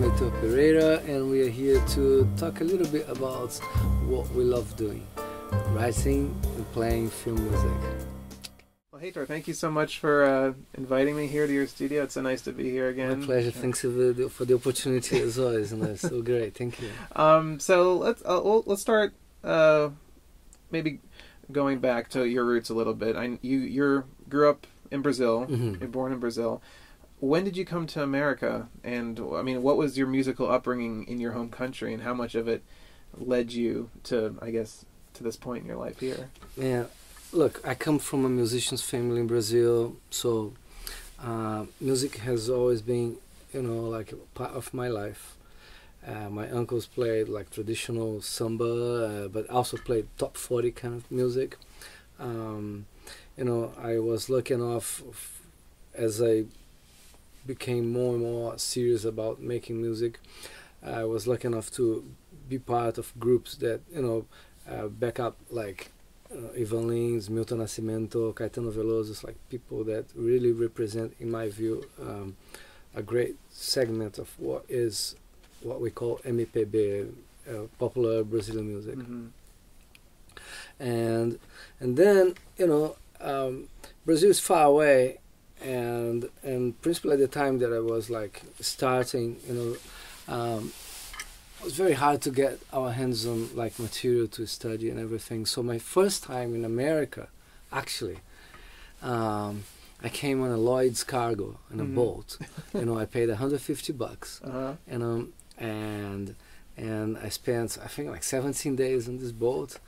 I'm Pereira, and we are here to talk a little bit about what we love doing writing and playing film music. Well, Heitor, thank you so much for uh, inviting me here to your studio. It's so nice to be here again. My pleasure. Thanks for the, for the opportunity as always. And it's so great. Thank you. Um, so let's uh, well, let's start uh, maybe going back to your roots a little bit. I you you grew up in Brazil. Mhm. You're born in Brazil. When did you come to America? And I mean, what was your musical upbringing in your home country, and how much of it led you to, I guess, to this point in your life here? Yeah, look, I come from a musician's family in Brazil, so uh, music has always been, you know, like a part of my life. Uh, my uncles played like traditional samba, uh, but also played top 40 kind of music. Um, you know, I was lucky enough as I became more and more serious about making music. I was lucky enough to be part of groups that, you know, uh, back up like uh, Ivan Lins, Milton Nascimento, Caetano Veloso, like people that really represent, in my view, um, a great segment of what is what we call MPB, uh, popular Brazilian music. Mm-hmm. And and then you know um, Brazil is far away, and and principally at the time that I was like starting, you know. Um, it was very hard to get our hands on like material to study and everything. So my first time in America, actually, um, I came on a Lloyd's cargo in a Mhm. boat. you know, I paid 150 bucks, Uh huh. and um, and and I spent I think like 17 days on this boat,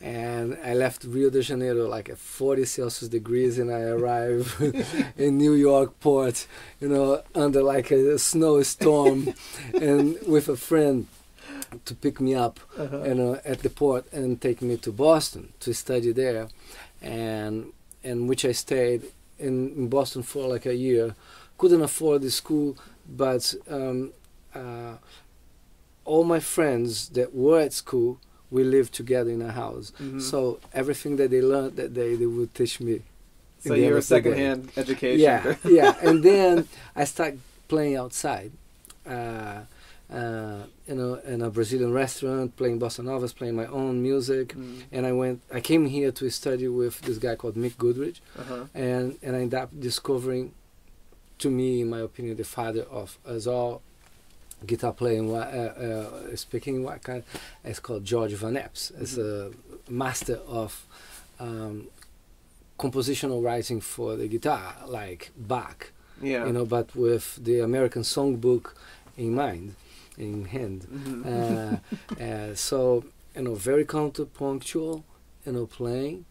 and I left Rio de Janeiro like at 40 Celsius degrees, and I arrived in New York port, you know, under like a snowstorm, and with a friend to pick me up Uh-huh. you know, at the port and take me to Boston to study there, and and which I stayed in, in Boston for like a year. Couldn't afford the school, but um, uh, all my friends that were at school, we lived together in a house. Mhm. So everything that they learned that day, they would teach me. So a of the day. secondhand education. Yeah, yeah. And then I started playing outside. Uh, uh, you know, in a Brazilian restaurant, playing bossa novas, playing my own music. Mm. And I went. I came here to study with this guy called Mick Goodrick, Uh-huh. and and I ended up discovering, to me, in my opinion, the father of us all, guitar playing, uh, uh, speaking what kind. It's called George Van Eps. It's a master of. Um, compositional writing for the guitar like Bach Yeah. you know, but with the American songbook in mind, in hand. Mhm. Uh, uh, so you know, very counterpunctual, you know, playing,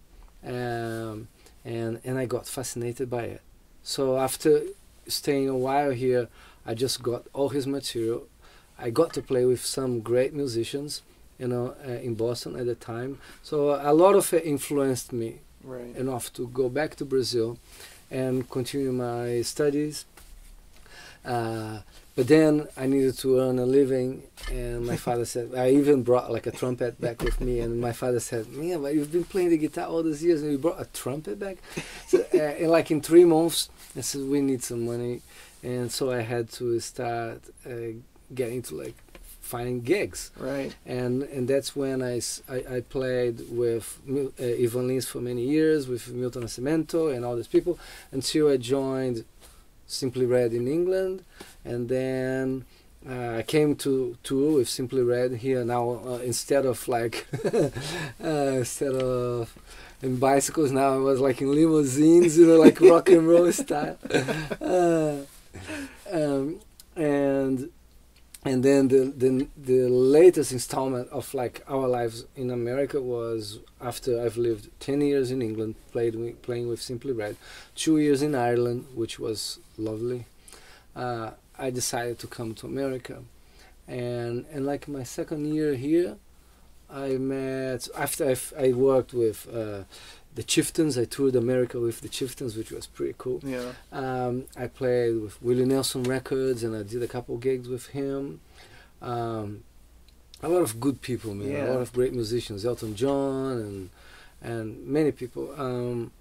um, and and I got fascinated by it. So after staying a while here, I just got all his material. I got to play with some great musicians, you know, uh, in Boston at the time. So a lot of it influenced me right. enough to go back to Brazil and continue my studies. Uh, but then I needed to earn a living, and my father said, I even brought like a trumpet back with me, and my father said, "Yeah, but you've been playing the guitar all these years, and you brought a trumpet back." So, uh, and like in three months, I said, "We need some money," and so I had to start uh, getting to like finding gigs. Right. and and that's when I I played with uh, Ivan Lins for many years with Milton Nascimento and all these people until I joined Simply Red in England. And then uh, I came to tour with Simply Red here now uh, instead of like uh, instead of in bicycles now I was like in limousines you know like rock and roll style. Uh, um, and and then the, the the latest installment of like our lives in America was after I've lived ten years in England, played wi- playing with Simply Red, two years in Ireland, which was lovely. Uh, I decided to come to America, and and like my second year here, I met after I've, I worked with uh, the Chieftains. I toured America with the Chieftains, which was pretty cool. Yeah. Um, I played with Willie Nelson Records, and I did a couple gigs with him. Um, a lot of good people, man. Yeah. A lot of great musicians, Elton John, and and many people. Um,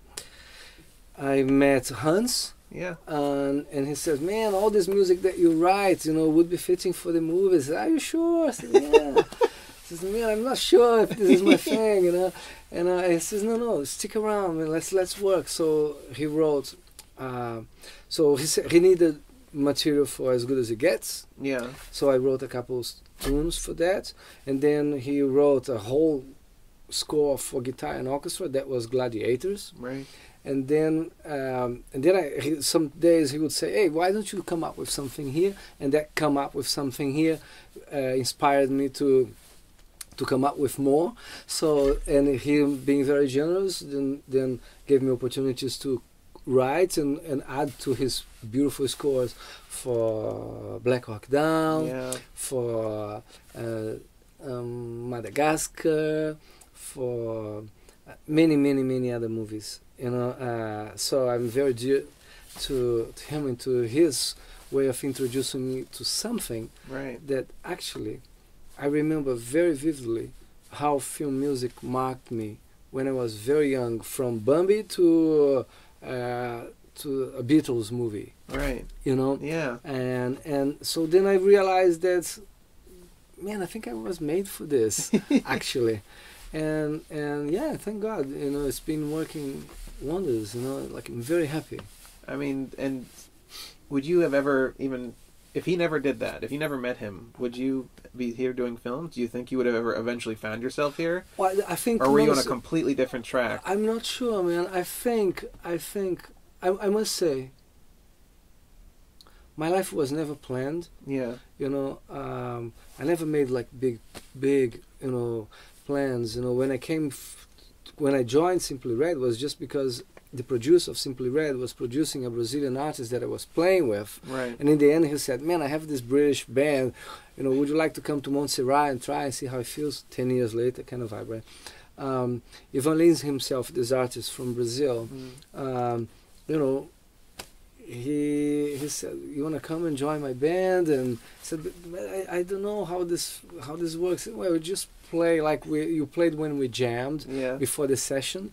I met Hans, Yeah. and and he says, "Man, all this music that you write, you know, would be fitting for the movies." Are you sure? I said, "Yeah." says, "Man, I'm not sure if this is my thing," you know. And uh, he says, "No, no, stick around, man. Let's let's work." So he wrote. Uh, so he he needed material for as good as it gets. Yeah. So I wrote a couple tunes for that, and then he wrote a whole score for guitar and orchestra that was Gladiators. Right. And then, um, and then I, he, some days he would say, "Hey, why don't you come up with something here?" And that come up with something here uh, inspired me to to come up with more. So, and him being very generous, then then gave me opportunities to write and, and add to his beautiful scores for Black Hawk Down, Yeah. for uh, um, Madagascar, for uh, many, many, many other movies. You know, uh, so I'm very dear to, to him and to his way of introducing me to something Right. that actually I remember very vividly how film music marked me when I was very young, from Bambi to uh, to a Beatles movie. Right. You know, Yeah. and and so then I realized that man I think I was made for this actually and and yeah thank God you know it's been working wonders you know like I'm very happy I mean, and would you have ever even if he never did that, if you never met him, would you be here doing films? Do you think you would have ever eventually found yourself here, well I think or were you on a completely different track? I'm not sure man I think I think I, I must say my life was never planned Yeah. you know um, i never made like big big you know plans you know when i came f- when i joined simply red was just because the producer of simply red was producing a brazilian artist that i was playing with Right. and in the end he said man i have this british band you know would you like to come to montserrat and try and see how it feels 10 years later kind of vibe um, ivan lins himself this artist from brazil Mm. um, you know, he he said, "You want to come and join my band?" And I said, "But I, I don't know how this how this works." Well, we just play like we you played when we jammed Yeah. before the session,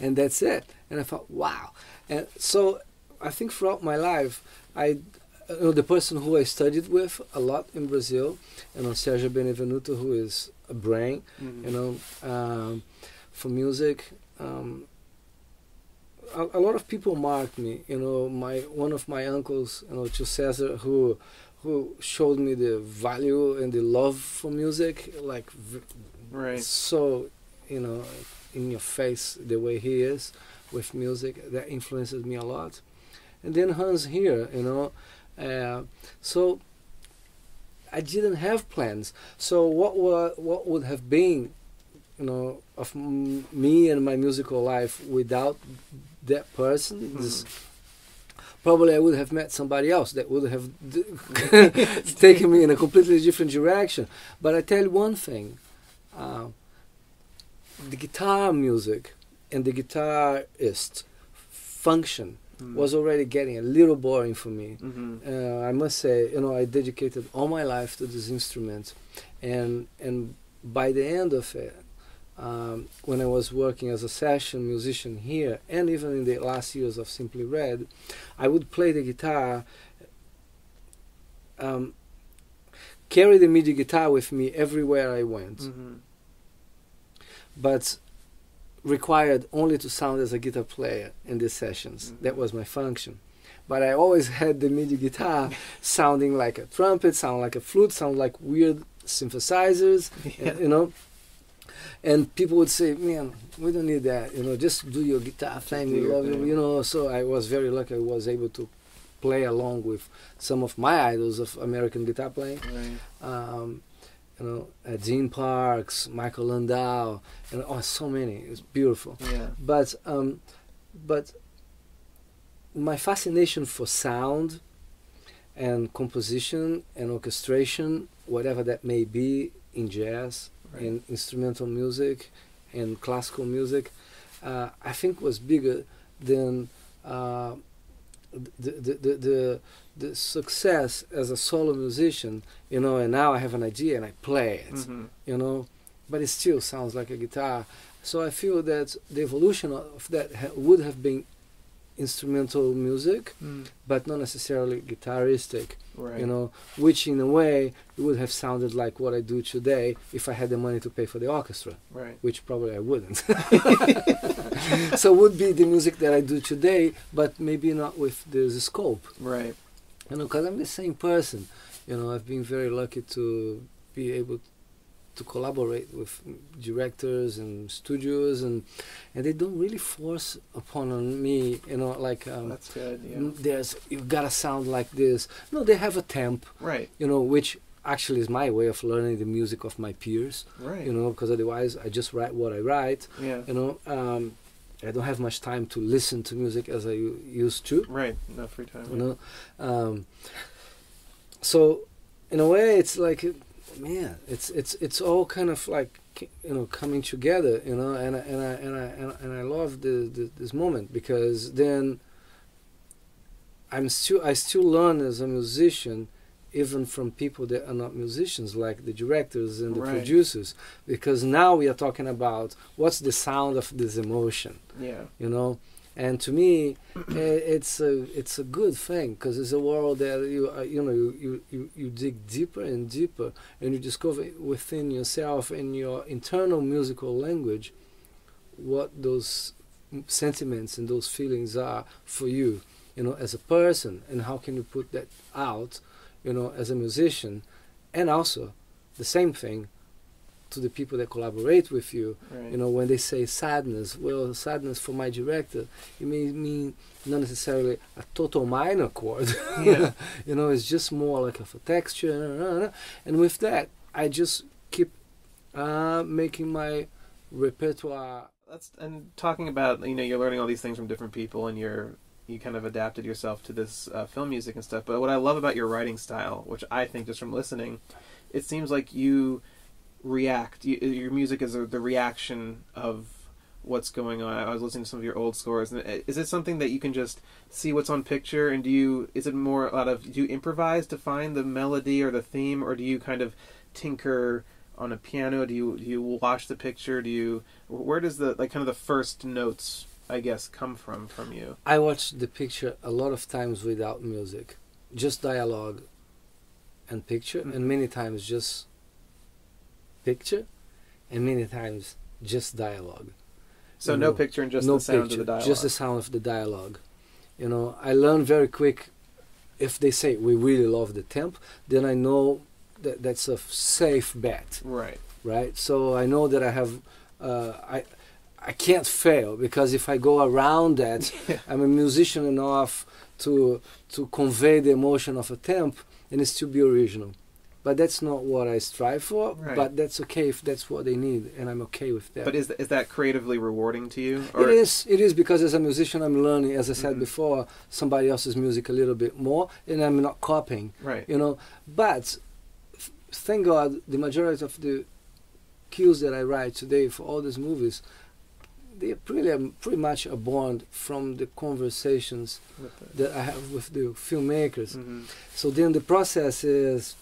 and that's it. And I thought, wow. And so I think throughout my life, I you know the person who I studied with a lot in Brazil, you know, Sergio Benevenuto, who is a brain, Mhm. you know, um, for music. Um, a, a lot of people marked me. You know, my one of my uncles, you know, Tio Cesar, who who showed me the value and the love for music, like v- Right. so, you know, in your face the way he is with music. That influences me a lot. And then Hans here, you know, uh, so I didn't have plans. So what were what would have been, you know, of m- me and my musical life without that person? This, probably I would have met somebody else that would have d- taken me in a completely different direction. But I tell you one thing: uh, the guitar music and the guitarist function Mm. was already getting a little boring for me Mhm. uh, I must say, you know, I dedicated all my life to this instrument, and and by the end of it, um, when I was working as a session musician here, and even in the last years of Simply Red, I would play the guitar, um, carry the MIDI guitar with me everywhere I went, Mhm. But required only to sound as a guitar player in these sessions. Mhm. That was my function. But I always had the MIDI guitar sounding like a trumpet, sound like a flute, sound like weird synthesizers, Yeah. you know. And people would say, "Man, we don't need that. You know, just do your guitar thing. We love you." You know. So I was very lucky. I was able to play along with some of my idols of American guitar playing Right. um, you know, uh, Dean Parks, Michael Landau, and oh, so many. It's beautiful. Yeah. But um, but my fascination for sound and composition and orchestration, whatever that may be in jazz, Right. in instrumental music, in classical music, uh, I think was bigger than uh, the, the, the, the the success as a solo musician, you know, and now I have an idea and I play it, Mhm. you know, but it still sounds like a guitar. So I feel that the evolution of that ha- would have been instrumental music, Mm. but not necessarily guitaristic. Right. You know, which in a way would have sounded like what I do today if I had the money to pay for the orchestra, Right. which probably I wouldn't. so it would be the music that I do today, but maybe not with the, the scope. Right. You know, because I'm the same person. You know, I've been very lucky to be able to collaborate with directors and studios, and and they don't really force upon me. You know, like um, That's good. Yeah. "Mm, there's you gotta sound like this. No, they have a temp. Right. You know, which actually is my way of learning the music of my peers. Right. You know, because otherwise I just write what I write. Yeah. You know. Um, I don't have much time to listen to music as I used to Right. No free time. you know um, so in a way it's like man it's it's it's all kind of like you know coming together you know and I- and I and I and I, and I love the, the this moment because then I'm still I still learn as a musician even from people that are not musicians like the directors and the Right. producers because now we are talking about what's the sound of this emotion Yeah. you know and to me eh, it's a it's a good thing because it's a world that you uh, you know you, you, you, you dig deeper and deeper and you discover within yourself and your internal musical language what those sentiments and those feelings are for you you know as a person and how can you put that out you know as a musician and also the same thing to the people that collaborate with you Right. you know, when they say sadness, well, sadness for my director, it may mean not necessarily a total minor chord. Yeah. you know, it's just more like of a texture. And with that, I just keep uh, making my repertoire. That's and talking about you know you're learning all these things from different people and you're you kind of adapted yourself to this uh, film music and stuff. But what I love about your writing style, which I think just from listening, it seems like you react. You, your music is a, the reaction of what's going on. I was listening to some of your old scores, and uh, is it something that you can just see what's on picture? And do you is it more a lot of do you improvise to find the melody or the theme, or do you kind of tinker? on a piano do you do you watch the picture do you where does the like kind of the first notes i guess come from from you I watch the picture a lot of times without music, just dialogue and picture, Mhm. and many times just picture, and many times just dialogue. so You no know, picture and just no the sound picture, of the dialogue just the sound of the dialogue. You know, I learn very quick. If they say we really love the temp, then I know that that's a safe bet, right right? So I know that I have, uh, I, I can't fail because if I go around that, Yeah. I'm a musician enough to to convey the emotion of a temp and it still be original. But that's not what I strive for. Right. But that's okay if that's what they need, and I'm okay with that. but is is that creatively rewarding to you It is. It is because as a musician, I'm learning, as I said Mhm. before, somebody else's music a little bit more, and I'm not copying. right You know, but thank God, the majority of the cues that I write today for all these movies, they are pretty um, pretty much are born from the conversations that I have with the filmmakers. Mhm. So then the process is,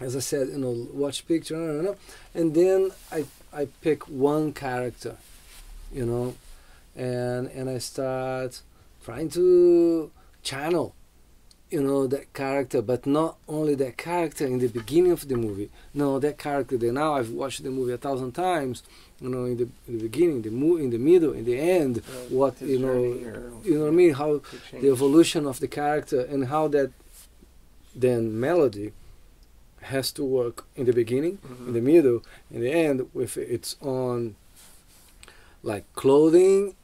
as I said, you know, watch picture, no, no, no, and then I I pick one character, you know, and and I start trying to channel, you know, that character, but not only that character in the beginning of the movie. No, that character that now I've watched the movie a thousand times. You know, in the in the beginning, the mo- in the middle, in the end, Uh, what you know, you know what I mean? How the evolution of the character and how that then melody has to work in the beginning, Mhm. in the middle, in the end with its own like clothing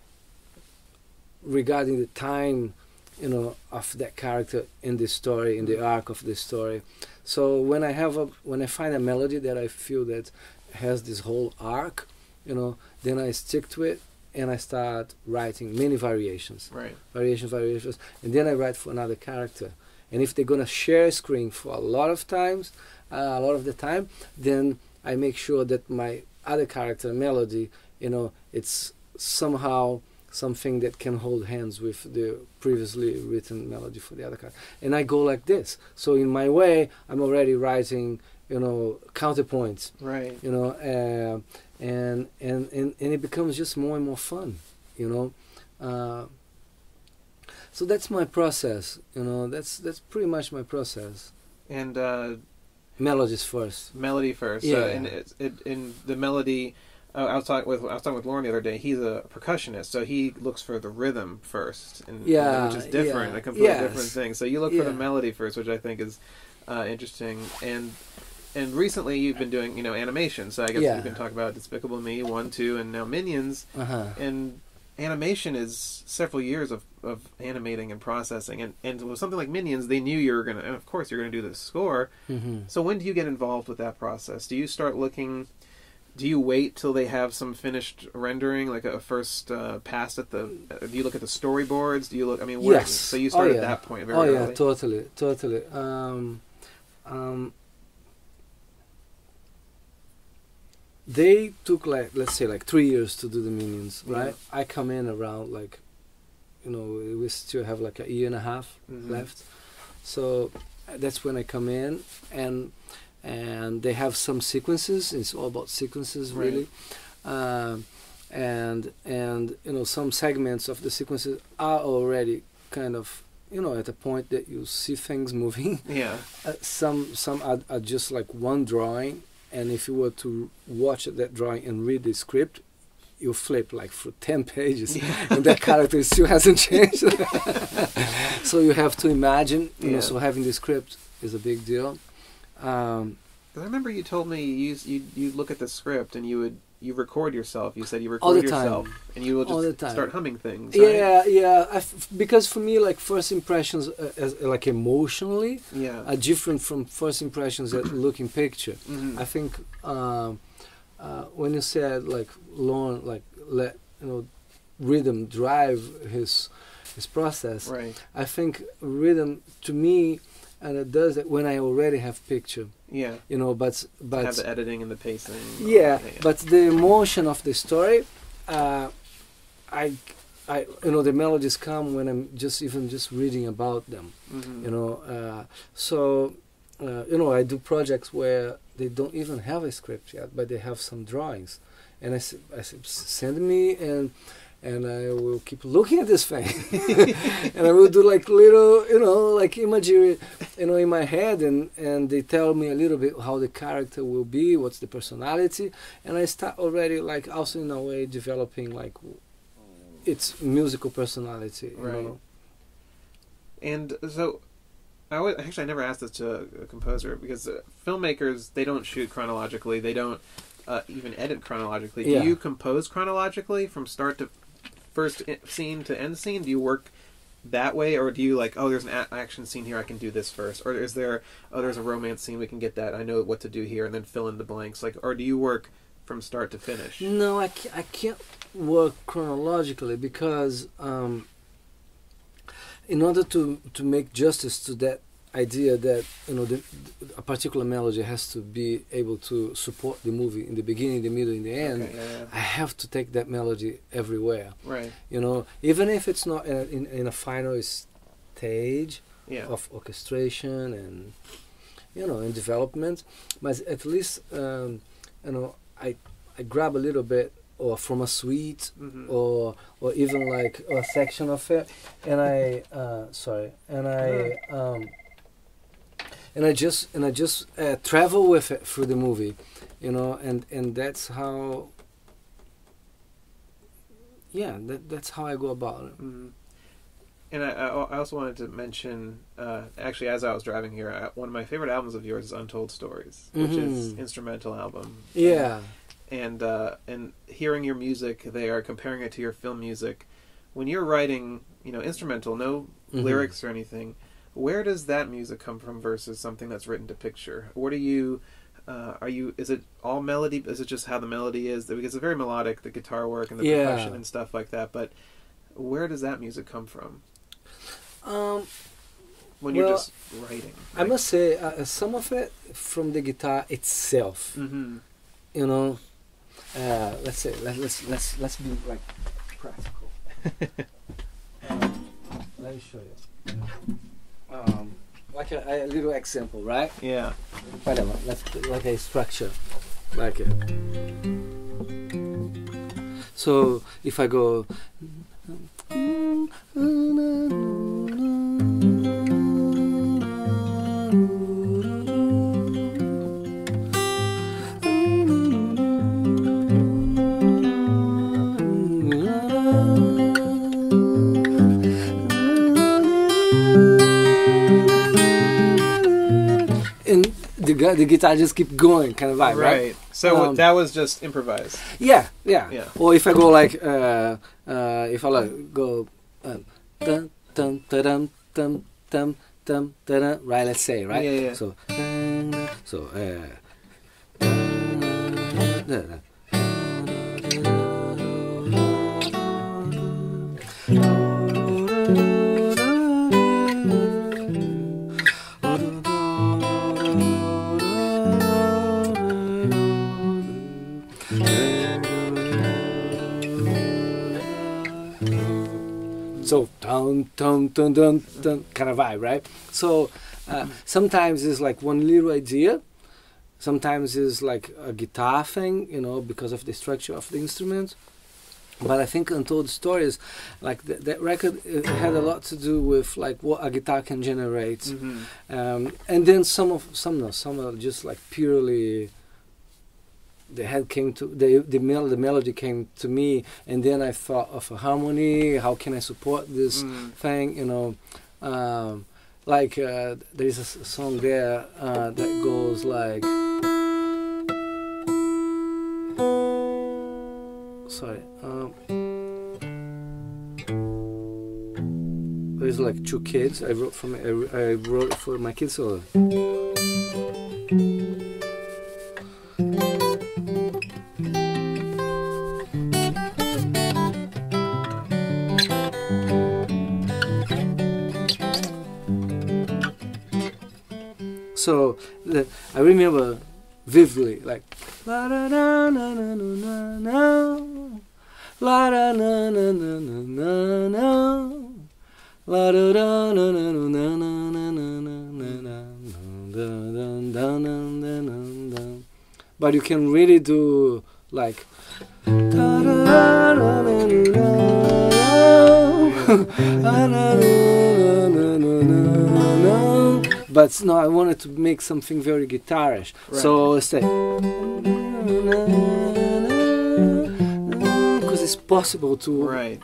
regarding the time you know of that character in the story in the arc of the story so when i have a when i find a melody that i feel that has this whole arc you know then i stick to it and i start writing many variations right variations, variations, and then I write for another character. And if they're gonna share screen for a lot of times, uh, a lot of the time, then I make sure that my other character melody, you know, it's somehow something that can hold hands with the previously written melody for the other character. And I go like this. So in my way, I'm already writing, you know, counterpoints right you know uh, and, and and and it becomes just more and more fun you know uh, so that's my process. You know, that's that's pretty much my process. And uh, Melodies first. melody first. Yeah. Uh, and it, it, in the melody. Uh, I was talking with I was talking with Lauren the other day. He's a percussionist, so he looks for the rhythm first, and Yeah, which is different, yeah. a completely Yes. different thing. So you look for the melody first, which I think is uh, interesting. And and recently you've been doing you know animation. So I guess Yeah. you can talk about Despicable Me one, two, and now Minions. Uh huh. And animation is several years of, of animating and processing. And and with something like Minions, they knew you were gonna, of course you're gonna do the score. hmm So when do you get involved with that process? Do you start looking? Do you wait till they have some finished rendering, like a first uh, pass at the? Uh, do you look at the storyboards? Do you look? I mean, where, Yes. So you Oh, start yeah. at that point very early. Oh yeah, early. totally, totally. Um, um, they took like let's say like three years to do the minions, Yeah. right? I come in around like, you know, we still have like a year and a half Mhm. left, so that's when I come in and and they have some sequences. It's all about sequences, Right. really. Um, and and you know some segments of the sequences are already kind of you know at a point that you see things moving Yeah, uh, some some are, are just like one drawing and if you were to watch that drawing and read the script you flip like for 10 pages. And that character still hasn't changed. So you have to imagine you know so having the script is a big deal. Um, I remember you told me you you you look at the script and you would you record yourself. You said you record the time. yourself and you will just start humming things. right? yeah yeah I f- because for me like first impressions uh, as, like emotionally yeah. are different from first impressions at looking picture Mhm. I think um, uh, when you said like Lorne, like let you know, rhythm drive his his process. right. I think rhythm to me, and it does it when I already have picture. Yeah. You know, but have but the editing and the pacing. yeah, but the emotion of the story, uh, I. I, you know, the melodies come when I'm just even just reading about them Mhm. you know uh, so uh, you know i do projects where they don't even have a script yet but they have some drawings and i, I send me and and i will keep looking at this thing and i will do like little you know like imagery you know in my head and and they tell me a little bit how the character will be what's the personality and i start already like also in a way developing like its musical personality you Right. know And so, I always, actually I never asked this to a composer because uh, filmmakers they don't shoot chronologically. They don't uh, even edit chronologically. Yeah. Do you compose chronologically from start to first scene to end scene? Do you work that way, or do you like, oh, there's an action scene here, I can do this first, or is there, oh, there's a romance scene, we can get that, I know what to do here, and then fill in the blanks, like, or do you work from start to finish? No, I can't, I can't work chronologically because um, in order to, to make justice to that idea that you know the, a particular melody has to be able to support the movie in the beginning, the middle, and the end, Okay, yeah, yeah. I have to take that melody everywhere. Right. You know, even if it's not in, in, in a final stage Yeah. of orchestration and you know in development, but at least um, you know I I grab a little bit or from a suite Mhm. or or even like a section of it and I uh, sorry and I um, and I just and I just uh, travel with it through the movie, you know, and and that's how. Yeah, that, that's how I go about it. Mhm. And I, I also wanted to mention, uh, actually, as I was driving here, I, one of my favorite albums of yours is Untold Stories, which is Mhm. instrumental album. Yeah, And uh, and hearing your music there, comparing it to your film music, when you're writing, you know, instrumental, no Mhm. lyrics or anything, where does that music come from versus something that's written to picture? What are you? Uh, are you? Is it all melody? Is it just how the melody is? Because it's very melodic, the guitar work and the Yeah. percussion and stuff like that. But where does that music come from um, when you're Well, just writing? I must say uh, some of it from the guitar itself. hmm You know, uh, let's say let, let's let's let's be like practical. um, let me show you. Um, like a, a little example, right? Yeah. Whatever. Let's like a structure, like it. So if I go. Gu- the guitar just keep going, kind of vibe, right? right. So Um, that was just improvised. Yeah, yeah. Yeah. Or if I go like, uh, uh, if I like go, um, dun dun dun dun dun dun dun, right? Let's say, right? Yeah, yeah. So, so, uh, so dun dun dun dun dun kind of vibe, right? So uh, sometimes it's like one little idea. Sometimes it's like a guitar thing, you know, because of the structure of the instrument. But I think Untold Stories, like th- that record, it had a lot to do with like what a guitar can generate, hmm um, and then some of some no, some are just like purely. The head came to the the, mel- the melody came to me, and then I thought of a harmony. How can I support this? Mm. thing, you know, um, like uh, there is a s- song there uh, that goes like. Sorry. Um, there's like two kids. I wrote for my, I I wrote for my kids. So so the, I remember vividly like la da na na na na na la da na na na na na na la da da na na na na na na na na but you can really do like but no, I wanted to make something very guitarish. Right. So it's like because it's possible to Right.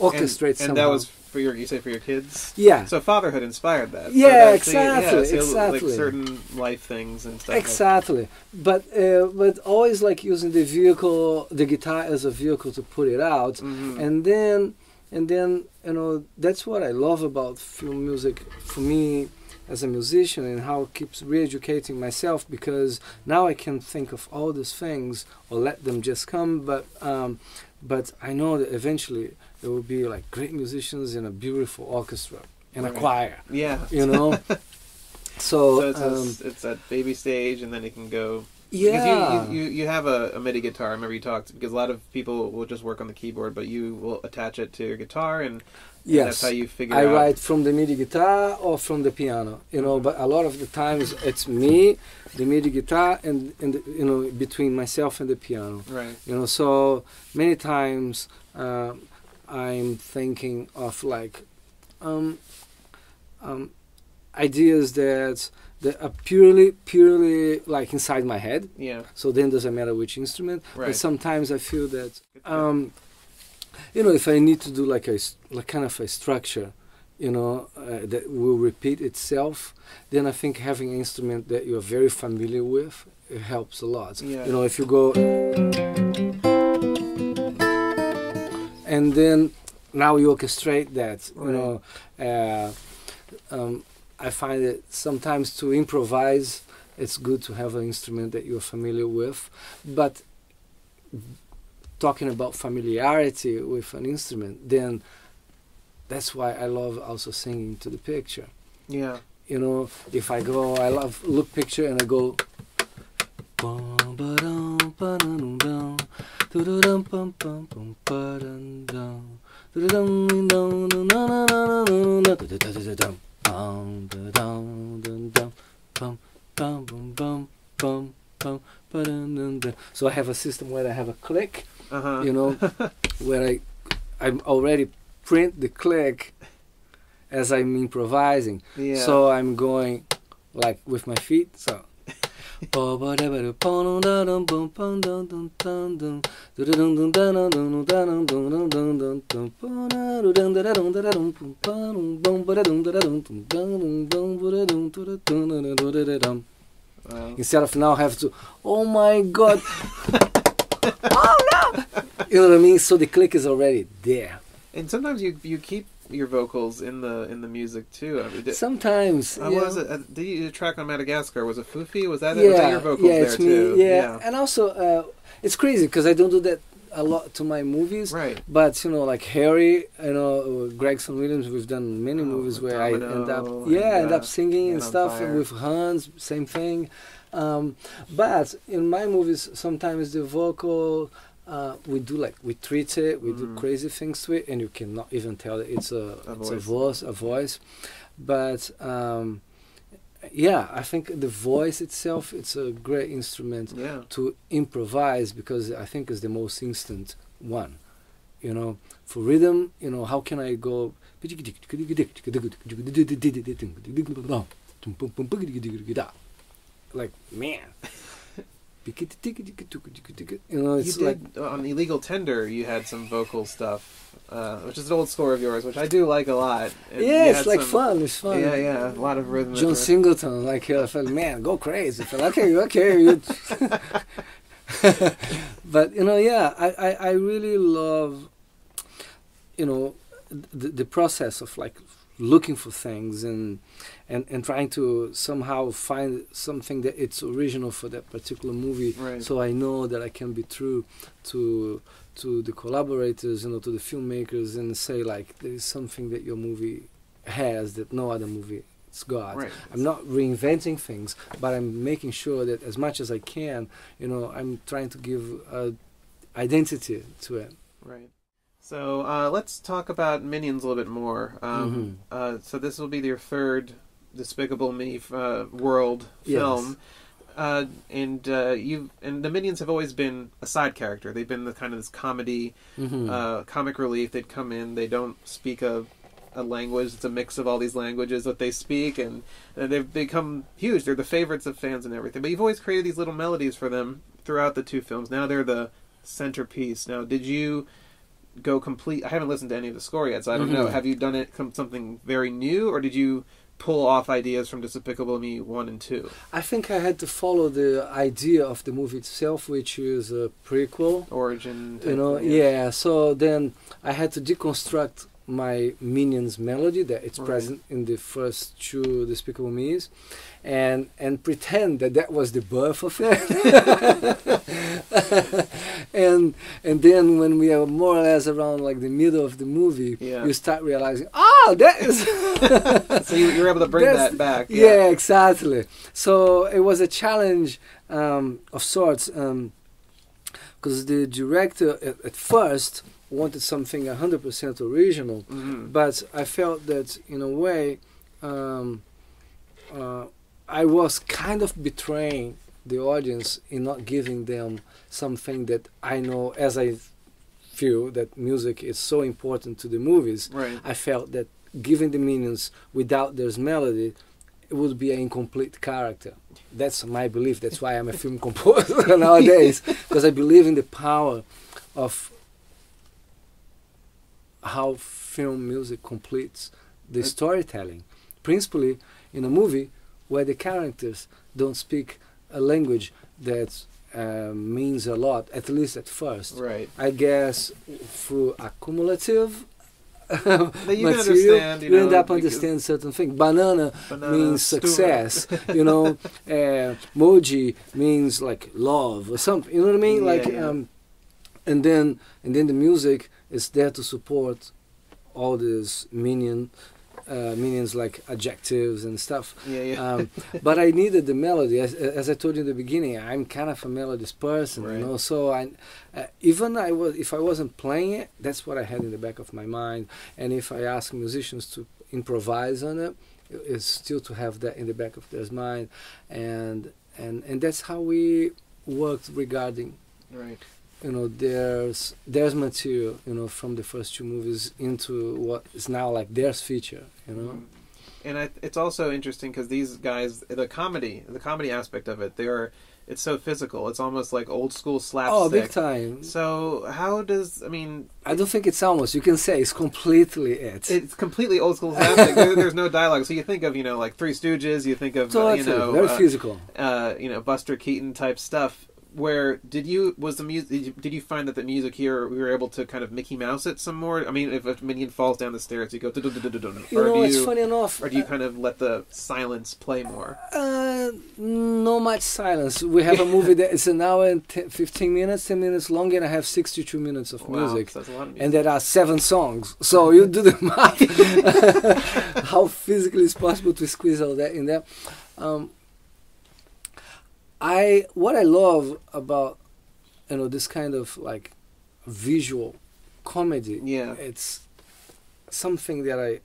orchestrate and, and that was for your you say for your kids. yeah, So fatherhood inspired that. Yeah, so exactly, so exactly. Like certain life things and stuff. like- exactly. But uh, but always like using the vehicle, the guitar as a vehicle to put it out, Mhm. and then and then you know that's what I love about film music for me as a musician and how it keeps re-educating myself because now I can think of all these things or let them just come but um, but I know that eventually there will be like great musicians in a beautiful orchestra and a choir yeah. you know so, So it's, um, a, it's that baby stage, and then it can go. yeah Because you, you, you, have a, a MIDI guitar. I remember you talked because a lot of people will just work on the keyboard, but you will attach it to your guitar, and yes that's how you figure I out. write from the MIDI guitar or from the piano, you know. But a lot of the times it's me, the MIDI guitar, and and you know between myself and the piano, Right. you know. So many times um, I'm thinking of like um, um, ideas that that are purely purely like inside my head. Yeah. So then doesn't matter which instrument. Right. But sometimes I feel that um, you know, if I need to do like a like kind of a structure, you know, uh, that will repeat itself, then I think having an instrument that you're very familiar with it helps a lot. Yeah. You know, if you go and then now you orchestrate that, you Right. know, uh, um, I find it sometimes to improvise. It's good to have an instrument that you're familiar with, but talking about familiarity with an instrument, then that's why I love also singing to the picture. Yeah. You know, if I go, I love look picture and I go. So I have a system where I have a click huh. you know, where I I'm already print the click as I'm improvising. Yeah. So I'm going like with my feet. So. Instead of now have to oh my god oh no you know what i mean so the click is already there And sometimes you you keep your vocals in the in the music too. I mean, did, sometimes uh, yeah. was it? Uh, did you track on Madagascar? Was it Fufi? Was that, was that yeah your vocals yeah there it's too? me yeah. and also uh, it's crazy because i don't do that a lot to my movies Right. but you know like harry you know gregson williams we've done many Oh, movies where i end up yeah and, end uh, up singing Man and stuff Fire. with hans same thing um, but in my movies sometimes the vocal uh, we do like we treat it we do Mhm. crazy things to it and you cannot even tell that it's a, A it's a voice. voice a voice but um, yeah i think the voice itself it's a great instrument Yeah. to improvise because I think it's the most instant one. You know, for rhythm, you know, how can I go like man. You know, it's you like did on Illegal Tender. You had some vocal stuff, uh, which is an old score of yours, which I do like a lot. And yeah, it's like some- fun. It's fun. Yeah, yeah, a lot of rhythm. John Singleton, like uh, I felt, man, go crazy. I felt, okay, okay. You but you know, yeah, I, I, I really love, you know, the, the process of like looking for things and, and and trying to somehow find something that it's original for that particular movie. Right. So I know that I can be true to to the collaborators, you know, to the filmmakers, and say like there is something that your movie has that no other movie has got. Right. I'm not reinventing things, but I'm making sure that as much as I can, you know, I'm trying to give a identity to it. Right. So uh, let's talk about Minions a little bit more. Um, Mhm. uh, so this will be your third Despicable Me uh, world Yes. film. Uh, and uh, you and the Minions have always been a side character. They've been the kind of this comedy, Mhm. uh, comic relief. They'd come in. They don't speak a, a language. It's a mix of all these languages that they speak, and, and they've become huge. They're the favorites of fans and everything. But you've always created these little melodies for them throughout the two films. Now they're the centerpiece. Now, did you go complete? I haven't listened to any of the score yet, so I don't know. Mhm. Have you done it something very new, or did you pull off ideas from Despicable Me one and two? I think I had to follow the idea of the movie itself, which is a prequel. Origin, You know, type- yeah. So then I had to deconstruct my Minions melody that it's Right. present in the first two Despicable Me's, and and pretend that that was the birth of it. and and then when we are more or less around like the middle of the movie, Yeah. you start realizing, oh, that is. So you, were able to bring that back. yeah. exactly. So it was a challenge um, of sorts because the director at, at first wanted something 100% original, Mhm. but I felt that in a way um, uh, I was kind of betraying the audience in not giving them something that I know as I feel that music is so important to the movies. Right. I felt that giving the minions without there's melody, it would be an incomplete character. That's my belief. That's why I'm a film composer nowadays, because I believe in the power of how film music completes the storytelling. Principally in a movie where the characters don't speak a language that uh, means a lot, at least at first. Right. I guess through accumulative That you can material, understand, you you, end up understanding certain things. Banana, Banana means success, you know. Uh, moji means like love or something. You know what I mean? Yeah, like, yeah. um, and then and then the music is there to support all these minion. Uh, minions like adjectives and stuff, Yeah, yeah. um, but I needed the melody. As, as I told you in the beginning, I'm kind of a melodious person, Right. you know. So I, uh, even I was, if I wasn't playing it, that's what I had in the back of my mind. And if I ask musicians to improvise on it, it's still to have that in the back of their mind, and and and that's how we worked regarding right. You know there's there's material you know from the first two movies into what is now like theirs feature you know Mhm. And I, it's also interesting because these guys, the comedy, the comedy aspect of it, they are it's so physical. It's almost like old school slapstick. Oh, big time. So how does I mean? I don't think it's almost. You can say it's completely it. It's completely old school slapstick. there, there's no dialogue. So you think of you know like Three Stooges. You think of uh, you know very uh, physical. uh, you know Buster Keaton type stuff. Where did you was the music? Did you, did you find that the music here we were able to kind of Mickey Mouse it some more? I mean, if a minion falls down the stairs, you go, You know, do it's funny enough. or do you kind of let the silence play more? Uh, no much silence. We have a movie that is an hour and 10, 15 minutes, 10 minutes long, and I have 62 minutes of Wow, music. so that's a lot of music. And there are seven songs. So you do the math. How physically it's possible to squeeze all that in there. Um, I what I love about you know this kind of like visual comedy. yeah, It's something that I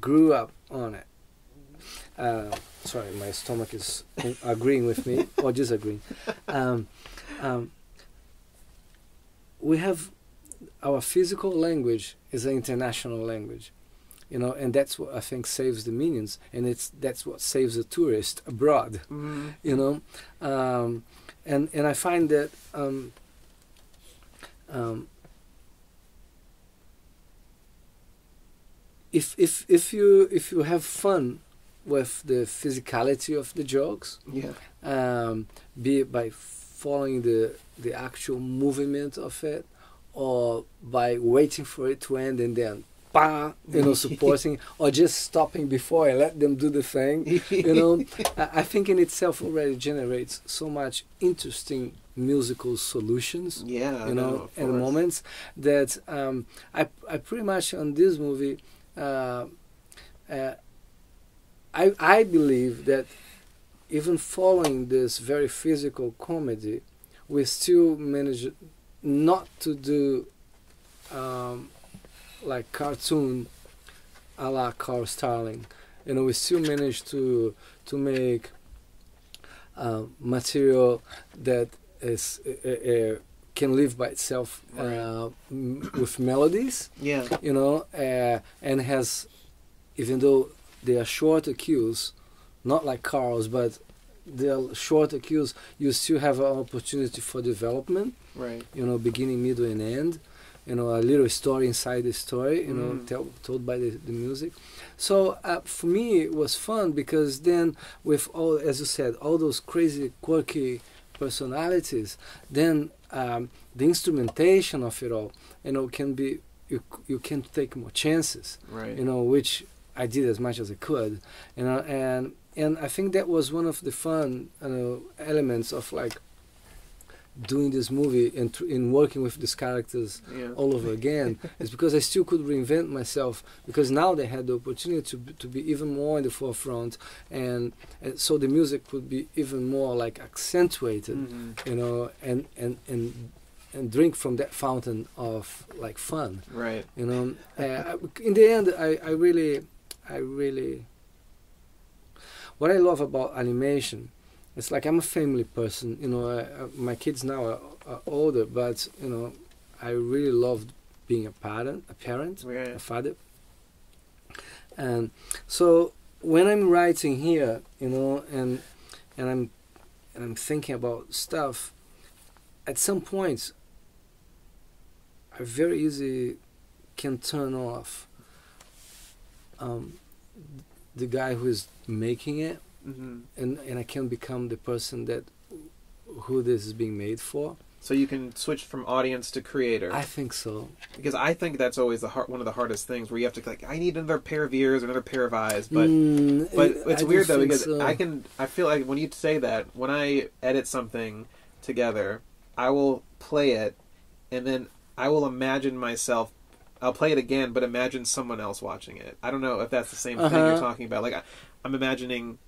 grew up on it. Uh, sorry, my stomach is agreeing with me or disagreeing. Um, um, we have our physical language is an international language, you know, and that's what I think saves the minions, and it's that's what saves the tourist abroad Mhm. you know um, and and I find that um, um, if if if you if you have fun with the physicality of the jokes yeah, um, be it by following the the actual movement of it or by waiting for it to end and then you know supporting or just stopping before and let them do the thing you know? I I think in itself already generates so much interesting musical solutions yeah, you know of and moments that um, I, I pretty much on this movie uh, uh, I, I believe that even following this very physical comedy we still manage not to do um, like cartoon a la Carl Stalling you know we still manage to to make uh, material that is uh, uh, can live by itself Right. uh, m- with melodies Yeah, you know uh, and has even though they are shorter cues not like Carl's but they are shorter cues you still have an opportunity for development right. you know beginning middle and end you know a little story inside the story you know Mm. tell, told by the, the music so uh, for me it was fun because then with all as you said all those crazy quirky personalities then um, the instrumentation of it all you know can be you, you can take more chances Right. you know which I did as much as I could you know and and I think that was one of the fun you know, elements of like doing this movie and tr- in working with these characters yeah. all over again is because I still could reinvent myself because now they had the opportunity to be, to be even more in the forefront and, and so the music could be even more like accentuated Mhm. you know and and and and drink from that fountain of like fun Right. you know uh, in the end I, I really i really what i love about animation it's like i'm a family person you know I, I, my kids now are, are older but you know i really loved being a parent a parent Right. a father and so when i'm writing here you know and and i'm and i'm thinking about stuff at some point i very easy can turn off um, the guy who is making it hmm and and i can become the person that who this is being made for So you can switch from audience to creator. i think so because I think that's always the hard, one of the hardest things where you have to like I need another pair of ears, another pair of eyes, but Mm, but I- it's I weird though because so. I can I feel like when you say that when I edit something together, I will play it and then I will imagine myself. I'll play it again, but imagine someone else watching it. I don't know if that's the same thing you're Uh-huh. talking about. Like I, I'm imagining,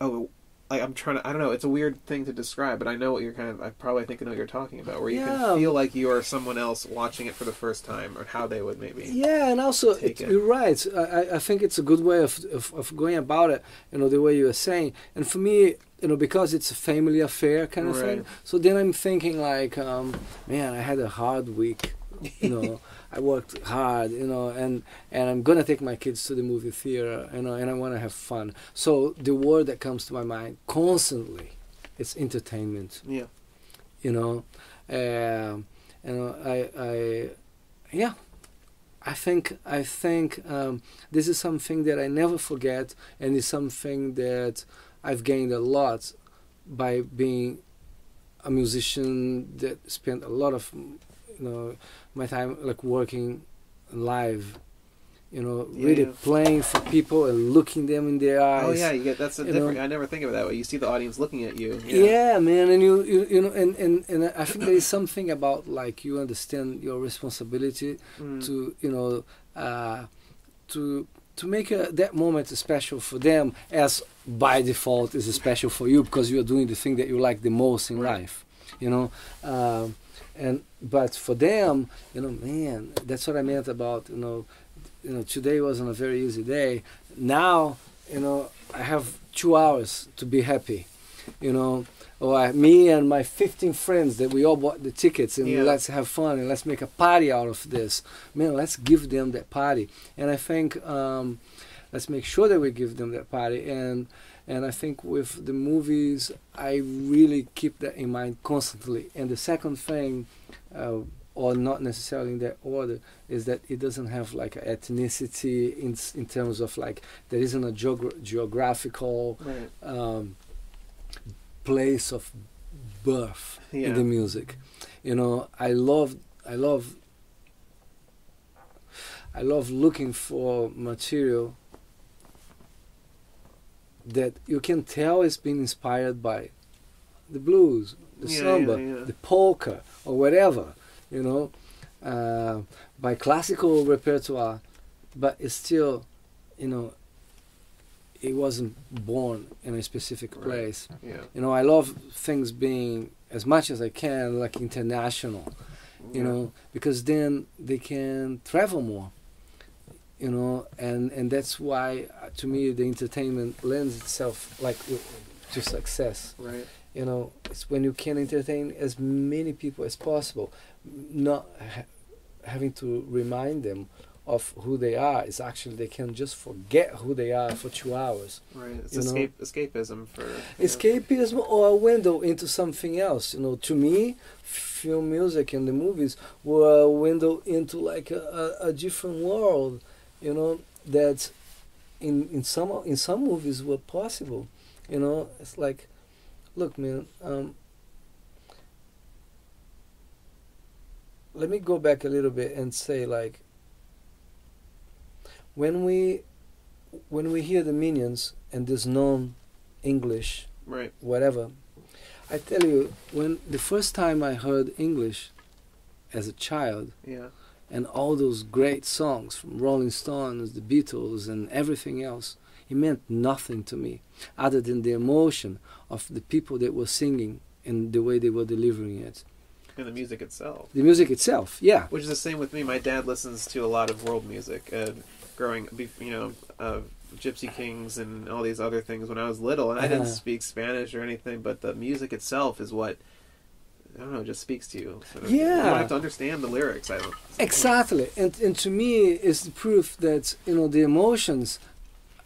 oh, like I'm trying to. I don't know. It's a weird thing to describe, but I know what you're kind of. I probably think I know what you're talking about, where you Yeah. can feel like you are someone else watching it for the first time, or how they would maybe. Yeah, and also it, it. you're right. I, I- think it's a good way of, of of going about it. You know the way you were saying, and for me, you know, because it's a family affair kind of thing. So then I'm thinking like, um, man, I had a hard week. You know, I worked hard. You know, and and I'm gonna take my kids to the movie theater. You know, and I want to have fun. So the word that comes to my mind constantly it's entertainment. Yeah. You know, um, and I, I, yeah, I think I think um, this is something that I never forget, and it's something that I've gained a lot by being a musician that spent a lot of you know my time like working live you know Yeah, really yeah. playing for people and looking them in their eyes Oh yeah, you get that's a different. know. I never think of it that way. You see the audience looking at you. yeah. man and you, you you know and, and and i think there is something about like you understand your responsibility Mm. to you know uh, to to make a, that moment special for them as by default is special for you because you are doing the thing that you like the most in Right. life you know um, and but for them you know man that's what i meant about you know you know today wasn't a very easy day. Now you know i have two hours to be happy. You know or I, me and my 15 friends that we all bought the tickets and Yeah. let's have fun and let's make a party out of this. Man let's give them that party. And i think um, let's make sure that we give them that party. And and i think with the movies i really keep that in mind constantly and the second thing uh, or not necessarily in that order is that it doesn't have like ethnicity in in terms of like there isn't a geogra- geographical Right. um, place of birth Yeah. in the music. You know, I love, I love, I love looking for material that you can tell it's been inspired by the blues, the Yeah, samba, yeah, yeah. the polka, or whatever. You know, uh, by classical repertoire, but it's still, you know, it wasn't born in a specific Right. place. Yeah. You know, I love things being as much as I can like international. You know, because then they can travel more. You know, and and that's why uh, to me the entertainment lends itself like to success. Right. You know, it's when you can entertain as many people as possible, not ha- having to remind them of who they are. It's actually they can just forget who they are for two hours. Right. It's know? escape escapism for escapism or a window into something else. You know, to me, film music and the movies were a window into like a, a, a different world. You know that in in some in some movies were possible. You know, it's like, look, man. Um, let me go back a little bit and say like when we when we hear the minions and this non english Right. whatever. I tell you, when the first time I heard English as a child, Yeah. And all those great songs from Rolling Stones, the Beatles, and everything else, it meant nothing to me other than the emotion of the people that were singing and the way they were delivering it. And the music itself. The music itself, yeah. Which is the same with me. My dad listens to a lot of world music. Uh, growing, you know, uh, Gypsy Kings and all these other things when I was little, and I didn't Uh-huh. speak Spanish or anything, but the music itself is what I don't know, just speaks to you. Sort of. Yeah. you don't have to understand the lyrics. I don't. Exactly, and and to me, it's the proof that you know the emotions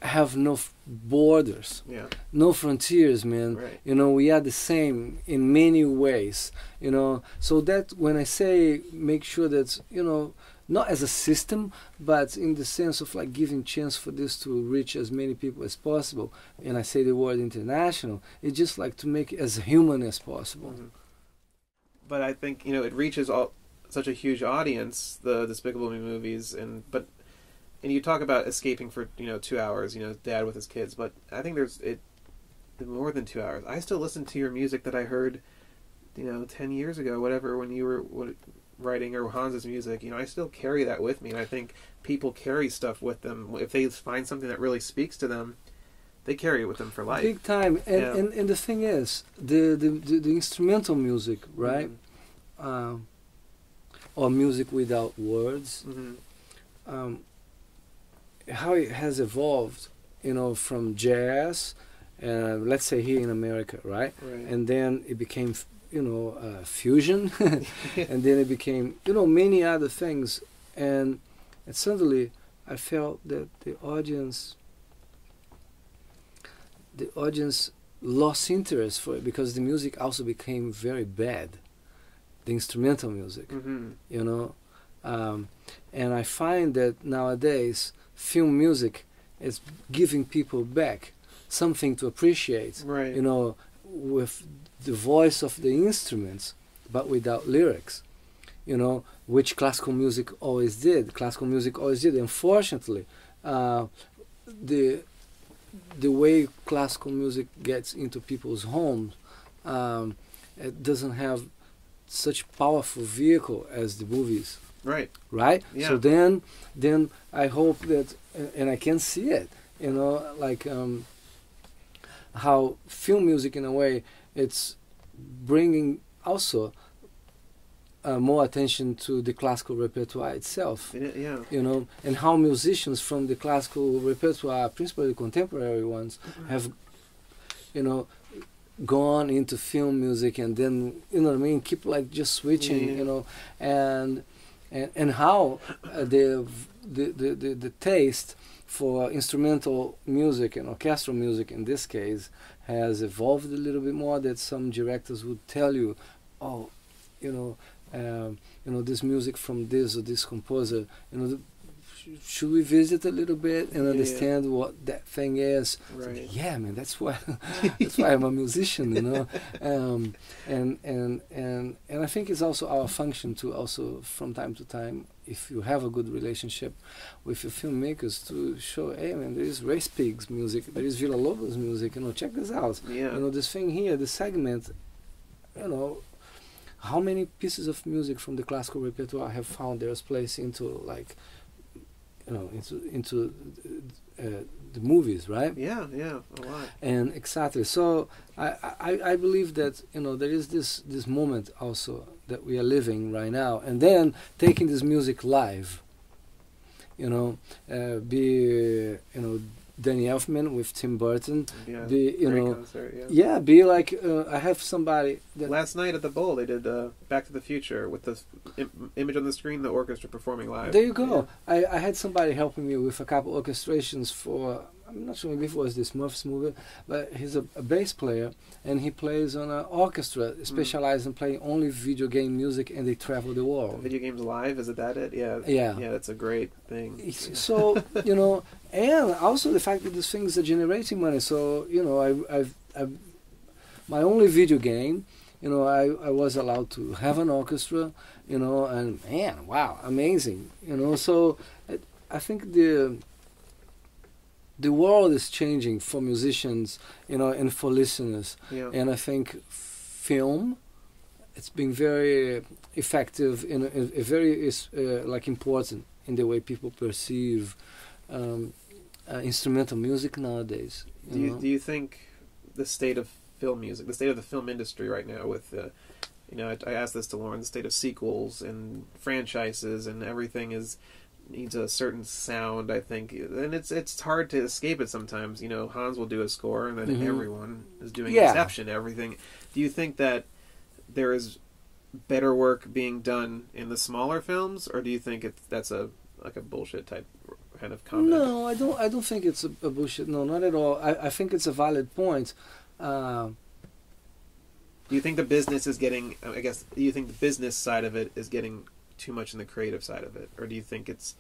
have no f- borders. Yeah. no frontiers man Right. you know we are the same in many ways you know so that when i say make sure that you know not as a system but in the sense of like giving chance for this to reach as many people as possible and i say the word international it's just like to make it as human as possible Mhm. But I think you know it reaches all such a huge audience. The Despicable Me movies, and but and you talk about escaping for you know two hours. You know, dad with his kids, but I think there's it more than two hours. I still listen to your music that I heard, you know, ten years ago, whatever, when you were what, writing or Hans's music. You know, I still carry that with me, and I think people carry stuff with them if they find something that really speaks to them. They carry it with them for life. big time and, Yeah. and and the thing is the the, the, the instrumental music right um, or music without words hmm um, how it has evolved, you know, from jazz, uh, let's say here in America, right? Right. And then it became, f- you know, uh, fusion, and then it became, you know, many other things, and and suddenly I felt that the audience, the audience lost interest for it because the music also became very bad, the instrumental music, hmm you know, um, and I find that nowadays film music is giving people back something to appreciate, Right. you know, with the voice of the instruments, but without lyrics, you know, which classical music always did. Classical music always did. Unfortunately, uh, the the way classical music gets into people's homes, um, it doesn't have such powerful vehicle as the movies Right. right Yeah. so then then i hope that and i can see it you know like um how film music in a way it's bringing also uh, more attention to the classical repertoire itself yeah. you know and how musicians from the classical repertoire principally contemporary ones have you know gone into film music and then you know what I mean keep like just switching Yeah. you know and and and how uh, the, the the the the taste for instrumental music and orchestral music in this case has evolved a little bit more that some directors would tell you oh you know um, you know this music from this or this composer you know the, sh- should we visit a little bit and Yeah, yeah. understand what that thing is Right. yeah man that's why that's why i'm a musician you know um, and and and and i think it's also our function to also from time to time if you have a good relationship with your filmmakers to show hey man there is Respighi's music there is villa lobos music you know check this out Yeah. you know this thing here this segment you know how many pieces of music from the classical repertoire have found their place into like you know into into uh, the movies right yeah. Yeah. A lot. and exactly so I, I i believe that you know there is this this moment also that we are living right now and then taking this music live you know uh, be you know danny elfman with tim burton Yeah. be you know concert, yeah. yeah be like uh, i have somebody Last night at the Bowl, they did uh, Back to the Future with the Im- image on the screen, the orchestra performing live. There you go. I, I had somebody helping me with a couple orchestrations for I'm not sure if it was this Smurfs movie, but he's a, a bass player and he plays on an orchestra mm. specialized in playing only video game music and they travel the world. Video games live, is it that it? Yeah. Yeah. Yeah, that's a great thing. So you know, and also the fact that these things are generating money. So you know, I, I've, I've my only video game. You know, I, I was allowed to have an orchestra. You know, and man, wow, amazing. You know, so I, I think the the world is changing for musicians. You know, and for listeners. Yeah. And I think film, it's been very effective in a, a very uh, like important in the way people perceive um, uh, instrumental music nowadays. You Do you know? do you think the state of film music, the state of the film industry right now, with uh, you know, I, I asked this to Lauren, the state of sequels and franchises and everything is needs a certain sound. I think, and it's it's hard to escape it sometimes. You know, Hans will do a score, and then Mhm. everyone is doing Yeah. Inception. Everything. Do you think that there is better work being done in the smaller films, or do you think it's that's a like a bullshit type kind of comment? No, I don't. I don't think it's a, a bullshit. No, not at all. I, I think it's a valid point. Uh, Do you think the business is getting? I guess. Do you think the business side of it is getting too much in the creative side of it, or do you think it's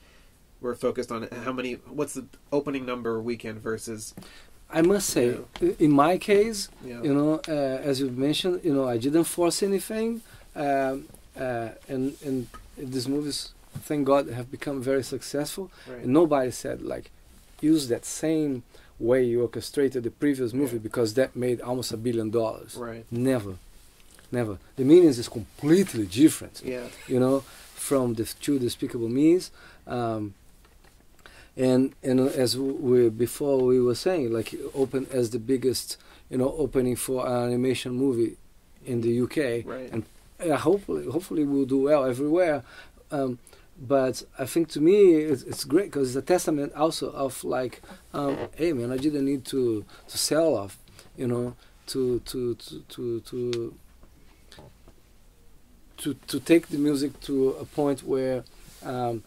we're focused on how many? What's the opening number weekend versus? I must say, i- in my case, Yeah. you know, uh, as you mentioned, you know, I didn't force anything, um, uh, and and these movies, thank God, have become very successful. right. And nobody said like, use that same way you orchestrated the previous movie Yeah. because that made almost a billion dollars. Right. Never, never. The Minions is completely different. Yeah. You know, from the two despicable means. Um, and and as we before we were saying, like open as the biggest, you know, opening for an animation movie in the UK. Right. And yeah, hopefully, hopefully we'll do well everywhere. Um, but I think to me it's, it's great because it's a testament also of like, um, hey man, I didn't need to to sell off, you know, to to to to to to, to take the music to a point where um,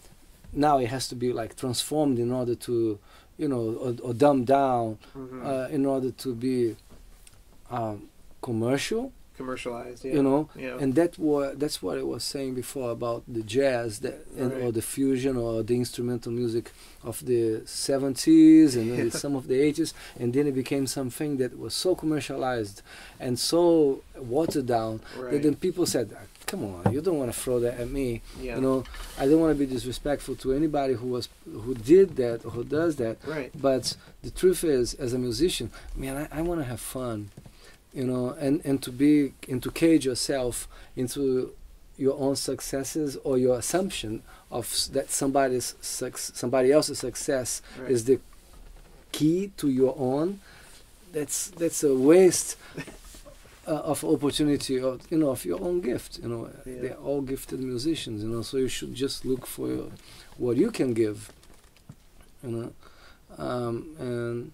now it has to be like transformed in order to, you know, or, or dumbed down Mhm. uh, in order to be um, commercial Commercialized, yeah. you know yeah. and that what that's what I was saying before about the jazz that and, or the fusion or the instrumental music of the 70s and then some of the 80s and then it became something that was so commercialized and so watered down that right. then people said "Ah, come on you don't want to throw that at me yeah. you know I don't want to be disrespectful to anybody who was who did that or who does that right. but the truth is, as a musician, man, I, I want to have fun, you know, and, and to be and to cage yourself into your own successes or your assumption of that somebody's somebody else's success Right. is the key to your own. That's that's a waste uh, of opportunity of you know of your own gift. You know, Yeah. they're all gifted musicians. You know, so you should just look for your, what you can give. You know, um, and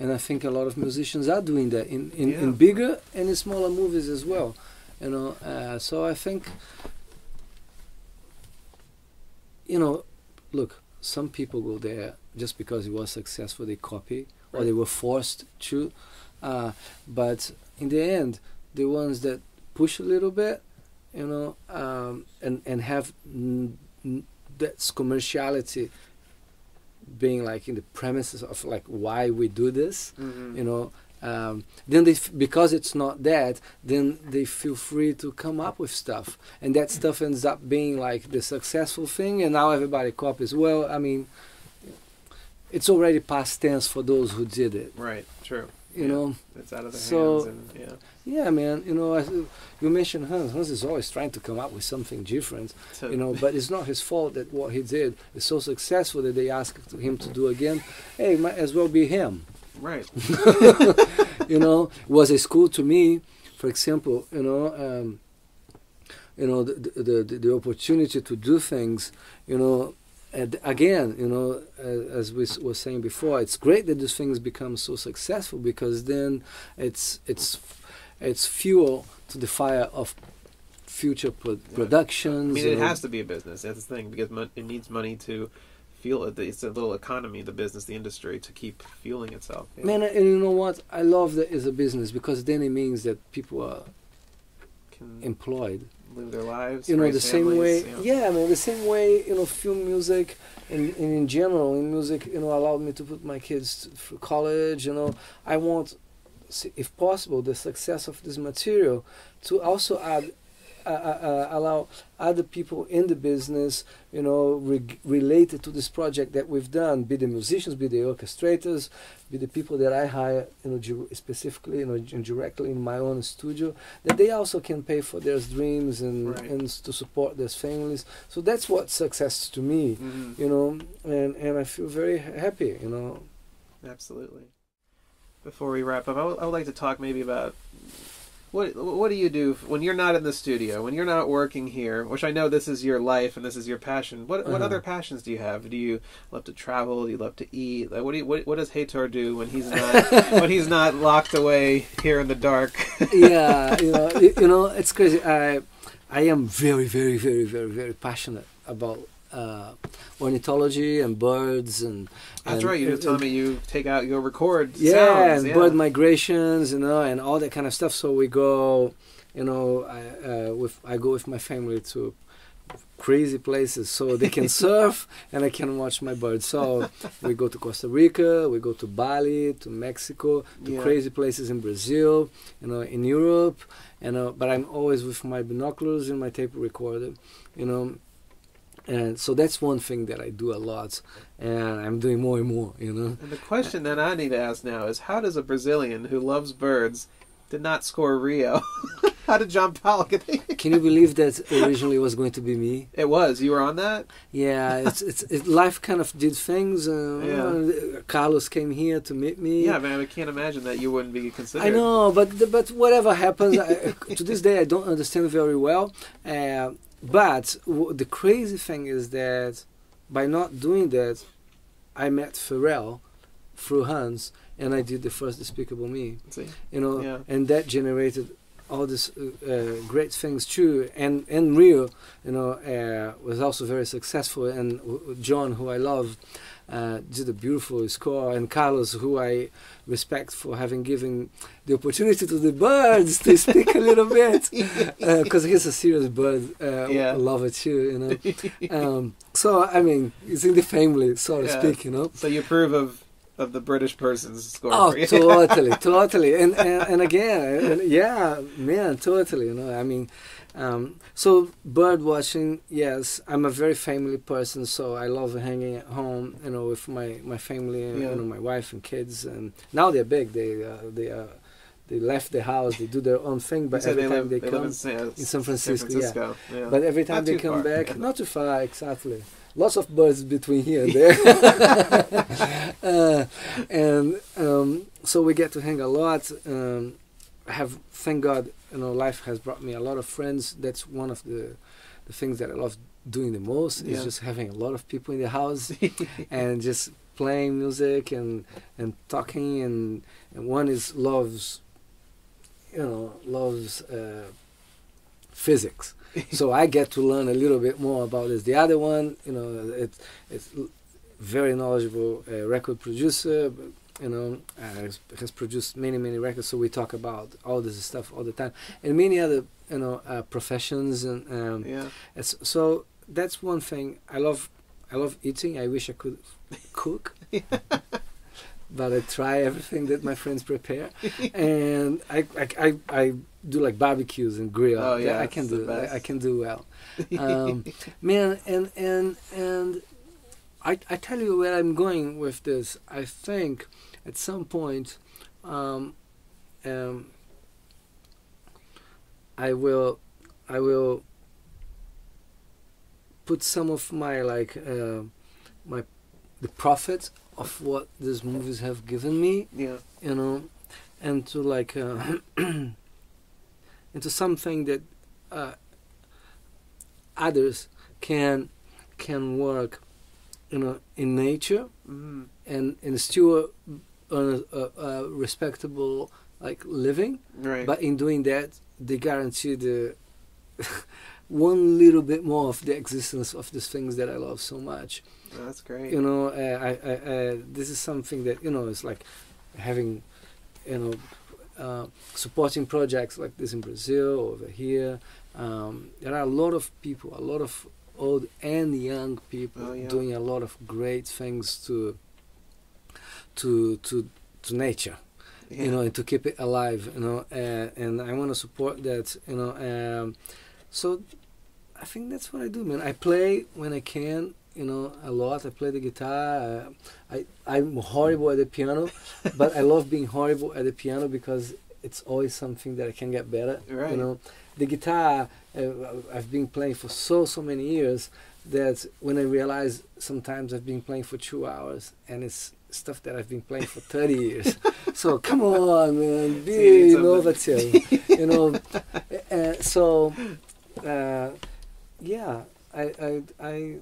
and I think a lot of musicians are doing that in in, in bigger and in smaller movies as well. You know, uh, so I think you know, look, some people go there just because it was successful. They copy or they were forced to. Uh, but in the end, the ones that push a little bit, you know, um, and and have n- n- that's commerciality being like in the premises of like why we do this, Mhm. you know. Um, then they, f- because it's not that, then they feel free to come up with stuff, and that stuff ends up being like the successful thing, and now everybody copies. Well, I mean, it's already past tense for those who did it, Right. True. You Yeah. know. It's out of their So- hands. And, yeah. Yeah, man. You know, I, you mentioned Hans. Hans is always trying to come up with something different. So, You know, but it's not his fault that what he did is so successful that they asked him to do again. Hey, might as well be him. Right. you know, was a school to me, for example. You know, um, you know the, the the the opportunity to do things. You know, and again, you know, as we were saying before, it's great that these things become so successful because then it's it's it's fuel to the fire of future pro- I productions. mean, it has to be a business. That's the thing because mon- it needs money to fuel it. It's a little economy, the business, the industry, to keep fueling itself. Yeah. Man, and you know what? I love that it's a business because then it means that people are Can employed. Live their lives. you know the same way yeah. I mean, the same way you know film music and, and in general in music you know allowed me to put my kids through college you know i want if possible the success of this material to also add uh, uh, uh, allow other people in the business, you know, related to this project that we've done, be the musicians, be the orchestrators, be the people that I hire, you know, specifically, you know, and directly in my own studio, that they also can pay for their dreams and Right. and to support their families. So that's what success to me, Mhm. you know, and and I feel very happy, you know. Absolutely. Before we wrap up, I would, I would like to talk maybe about what what do you do when you're not in the studio, when you're not working here, which I know this is your life and this is your passion. What what Uh-huh. other passions do you have? Do you love to travel? Do you love to eat? Like, what do you, what, what does Heitor do when he's not when he's not locked away here in the dark? yeah, you know, you, you know, it's crazy. I, I am very, very, very, very, very passionate about uh, ornithology and birds and. That's and- right. You just told me you take out you record Yeah, sounds. and yeah. bird migrations, you know, and all that kind of stuff. So we go, you know, I, uh, with I go with my family to crazy places so they can surf and I can watch my birds. So we go to Costa Rica, we go to Bali, to Mexico, to Yeah. crazy places in Brazil, you know, in Europe, you know, but I'm always with my binoculars and my tape recorder, you know. And so that's one thing that I do a lot, and I'm doing more and more, you know. And the question that I need to ask now is how does a Brazilian who loves birds did not score Rio? how did John Powell get it? Can you believe that originally was going to be me? It was. You were on that? Yeah, it's it's it, life kind of did things. Uh, Yeah. Carlos came here to meet me. Yeah, man, I can't imagine that you wouldn't be considered. I know, but but whatever happens, I, to this day I don't understand very well. Uh, but the crazy thing is that by not doing that, I met Pharrell through Hans, and I did the first Despicable Me. See? You know, Yeah. and that generated all these uh, uh, great things too. And and Rio, you know, uh, was also very successful. And John, who I love, uh, did a beautiful score. And Carlos, who I respect for having given the opportunity to the birds to speak a little bit, because he's a serious bird uh, Yeah. lover too. You know. Um, so I mean, it's in the family, so to speak. You know. So you approve of of the British person's score. Oh, totally, totally, and, and and again, and yeah, man, totally. You know, I mean, um, so bird watching. Yes, I'm a very family person, so I love hanging at home. You know, with my my family, and, Yeah. you know, my wife and kids, and now they're big. They uh, they uh, they left the house. They do their own thing, but every they time live, they, they come, in, San, in San Francisco, yeah. Francisco, yeah. but every time Not they come far. back, not too far, exactly. Lots of birds between here and there. uh, and um, so we get to hang a lot. Um, I have, thank God, you know, life has brought me a lot of friends. That's one of the, the things that I love doing the most is just having a lot of people in the house and just playing music and and talking and, and one is loves you know loves uh, physics so I get to learn a little bit more about this the other one you know it's it's very knowledgeable uh, record producer but, you know has, has produced many many records so we talk about all this stuff all the time and many other you know uh, professions and um, yeah. it's, so that's one thing I love. I love eating. I wish I could cook, but I try everything that my friends prepare, and I I, I, I do like barbecues and grill. Oh, yeah, I can do. I. I can do well, um, man. And and and I I tell you where I'm going with this. I think at some point, um, um, I will I will put some of my like uh, my the profit of what these movies have given me yeah. you know and to like uh, into something that uh, others can can work you know in nature Mm. and and still earn a, a, a respectable like living Right. but in doing that, they guarantee the one little bit more of the existence of these things that I love so much. That's great. You know, uh, I, I, I, this is something that you know is like having, you know, uh, supporting projects like this in Brazil over here. Um, there are a lot of people, a lot of old and young people Oh, yeah. doing a lot of great things to to to to nature yeah. you know, and to keep it alive, you know, uh, and I want to support that, you know. Um, so I think that's what I do, man. I play when I can, you know, a lot. I play the guitar. Uh, I I'm horrible at the piano, but I love being horrible at the piano because it's always something that I can get better. Right. You know, the guitar uh, I've been playing for so so many years that when I realize sometimes I've been playing for two hours and it's stuff that I've been playing for 30 years. so come on, man, So you need be innovative. you know, uh, so uh, yeah, I I I.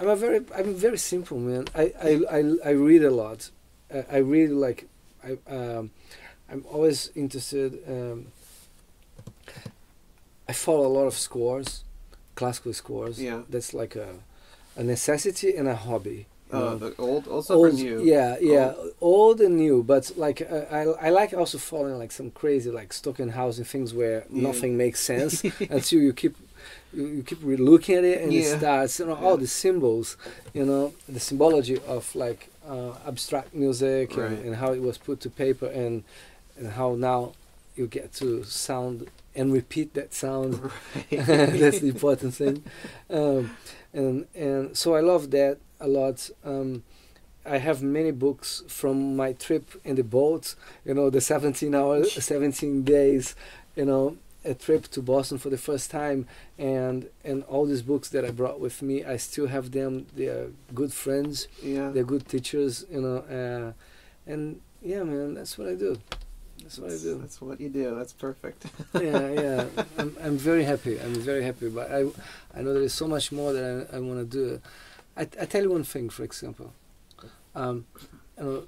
I'm a very I'm very simple man. I I, I, I read a lot. Uh, I read like I um, I'm always interested. Um, I follow a lot of scores, classical scores. Yeah. That's like a a necessity and a hobby. Oh, the old, old stuff Old- new? Yeah, yeah, old and new. But like, uh, I I like also following like some crazy like Stockhausen things where Yeah. nothing makes sense until you keep you, keep looking at it and it starts. You know, all the symbols, you know, the symbology of like uh, abstract music and, Right. and how it was put to paper and and how now you get to sound and repeat that sound. That's the important thing. Um, and and so I love that a lot. Um, I have many books from my trip in the boat. You know, the 17 hours, 17 days. You know, a trip to Boston for the first time, and and all these books that I brought with me, I still have them. They are good friends. Yeah. They're good teachers. You know, uh, and yeah, man, that's what I do. That's what I do that's what you do. That's perfect. yeah, yeah. I'm, I'm very happy. I'm very happy. But I, I know there is so much more that I, I want to do. I, I tell you one thing, for example. Um, you know,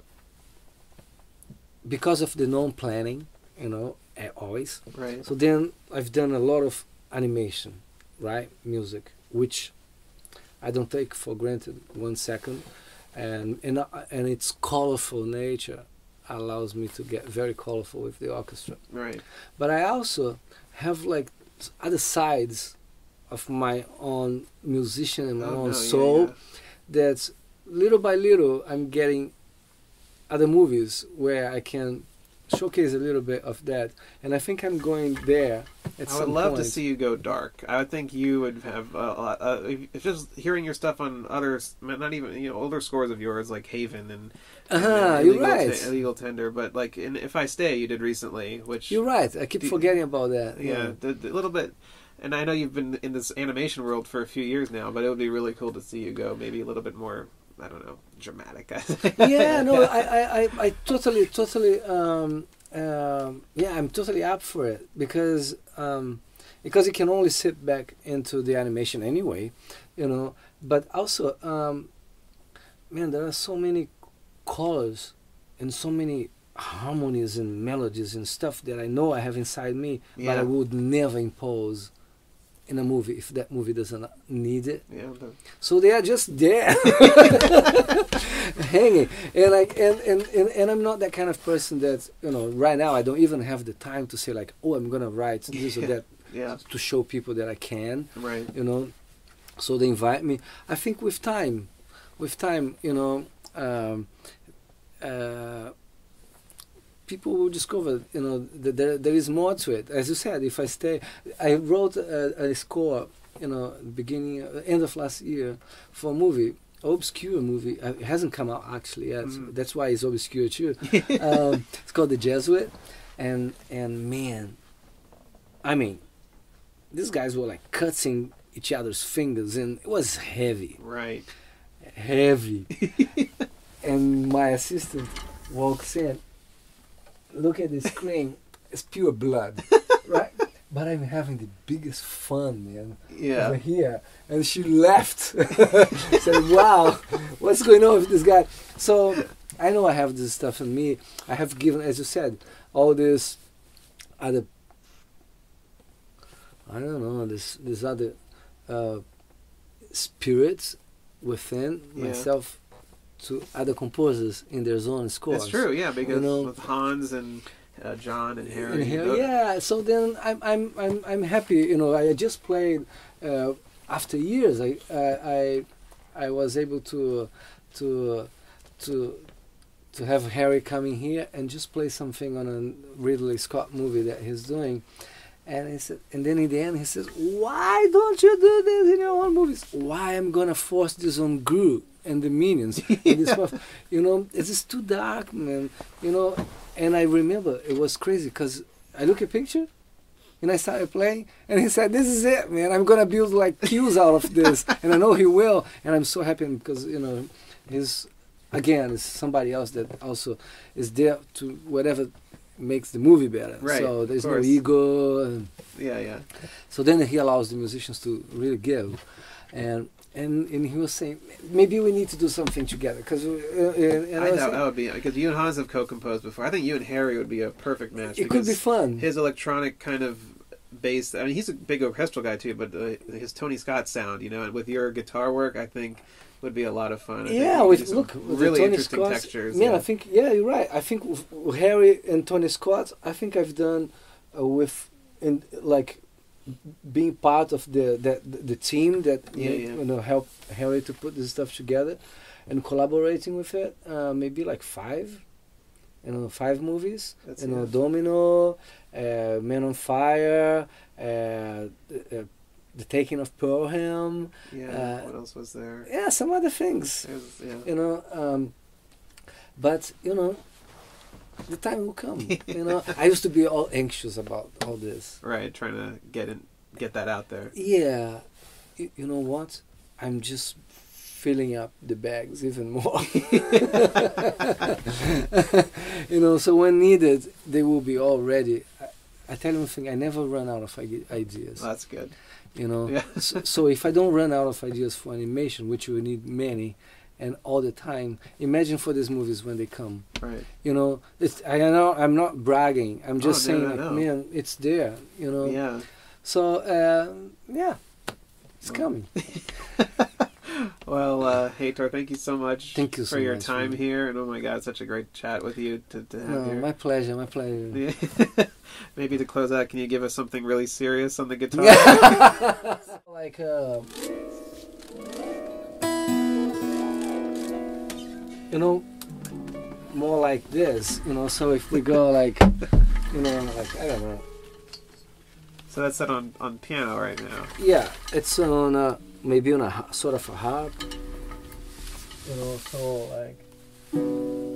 because of the non-planning, you know, always. Right. So then I've done a lot of animation, right? Music, which I don't take for granted one second, and and I- and its colorful nature allows me to get very colorful with the orchestra. Right. But I also have like other sides of my own musician and my Oh, own no, yeah, soul yeah. that little by little I'm getting other movies where I can showcase a little bit of that, and I think I'm going there I would love point. to see you go dark. I would think you would have a lot. Uh, if just hearing your stuff on other, not even you know older scores of yours like Haven and, Uh-huh, uh, you're Illegal, right. Te- Illegal Tender, but like in If I Stay, you did recently, which You're right. I keep forgetting about that. yeah, the, the little bit. And I know you've been in this animation world for a few years now, but it would be really cool to see you go maybe a little bit more. I don't know, dramatic. yeah, no, I, I, I, I totally, totally, um, um, yeah, I'm totally up for it because, um, because it can only sit back into the animation anyway, you know. But also, um, man, there are so many colors and so many harmonies and melodies and stuff that I know I have inside me, but I would never impose in a movie if that movie doesn't need it. yeah, So they are just there, hanging, and like, and, and and and I'm not that kind of person that you know. Right now, I don't even have the time to say like, oh, I'm gonna write this or that yeah, to show people that I can, right. you know. So they invite me. I think with time, with time, you know, um, uh, people will discover, you know, that there, there is more to it. As you said, if I stay, I wrote a, a score, you know, beginning, end of last year for a movie, obscure movie. Uh, it hasn't come out actually yet. Mm. That's why it's obscure too. um, it's called The Jesuit, and and man, I mean, these guys were like cutting each other's fingers, and it was heavy Right. heavy. and my assistant walks in. Look at the screen. It's pure blood, right? But I'm having the biggest fun, man. Yeah. Over here, and she left. Said, "Wow, what's going on with this guy?" So I know I have this stuff in me. I have given, as you said, all this other. I don't know this this other uh, spirits within Yeah. myself to other composers in their own scores. It's true, yeah, because know- with Hans and uh, John and Harry. Here, tho- yeah. So then I'm I'm I'm I'm happy. You know, I just played uh, after years. I I I, I was able to to to to have Harry coming here and just play something on a Ridley Scott movie that he's doing. And he said, and then in the end he says, "Why don't you do this in your own movies? Why am I'm gonna force this on Gru and the minions? and this stuff? You know, it's just too dark, man. You know." And I remember it was crazy because I look at picture and I started playing, and he said, "This is it, man. I'm gonna build like cues out of this," and I know he will. And I'm so happy because you know, he's again is somebody else that also is there to whatever makes the movie better. Right, So there's no ego. Yeah, yeah. so then he allows the musicians to really give, and and and he was saying maybe we need to do something together because. Uh, and, and I I know that would be because you and Hans have co-composed before. I think you and Harry would be a perfect match. it could be fun. His electronic kind of bass. I mean, he's a big orchestral guy too, but uh, his Tony Scott sound, you know, and with your guitar work, I think would be a lot of fun. I Yeah, with look with really Tony interesting Scott. textures. Man, yeah. I think yeah, you're right. I think Harry and Tony Scott, I think I've done uh, with in like being part of the the, the team that Yeah, made- yeah. you know help Harry to put this stuff together, and collaborating with it. Uh, maybe like five, you know, five movies. That's you know. Domino, uh, Man on Fire, uh, the, uh, the Taking of Pelham. yeah. uh, what else was there? Yeah, some other things There's, yeah. you know um, but you know the time will come you know? I used to be all anxious about all this. Right, trying to get in, get that out there. yeah. You, you know what? I'm just filling up the bags even more. You know so when needed they will be all ready. I, I tell you one thing i never run out of ideas. That's good. you know? Yeah. so, so if i don't run out of ideas for animation which we need many and all the time. Imagine for these movies when they come. Right. You know, it's I know I'm not bragging. I'm just Oh, saying, like, man, it's there. You know. Yeah. So uh, yeah, it's Well, coming. Well, uh, Heitor, thank you so much Thank you for your much, time man. here. And oh my God, such a great chat with you to, to have No, here. my pleasure. My pleasure. Yeah. Maybe to close out, can you give us something really serious on the guitar? like uh, you know more like this you know so if we go like you know like i don't know so that's set on, on piano right now. yeah it's on a, maybe on a sort of a harp you know so like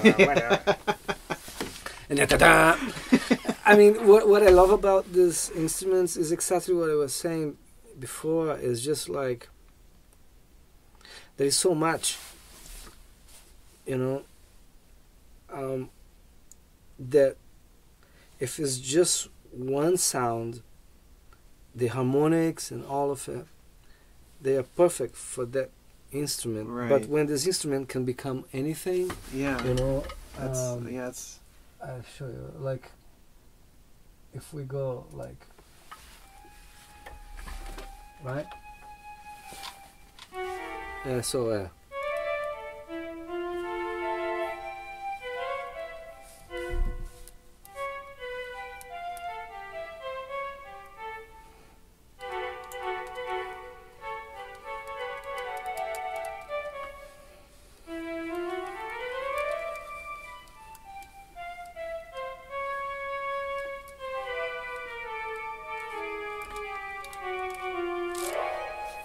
whatever. and! I mean, what what I love about these instruments is exactly what I was saying before. Is just like there is so much, you know, um, that if it's just one sound, the harmonics and all of it, they are perfect for that instrument. But when this instrument can become anything, Yeah. you know, That's, um, yeah, it's, I'll show you. Like, if we go like, right? Yeah. So. Uh,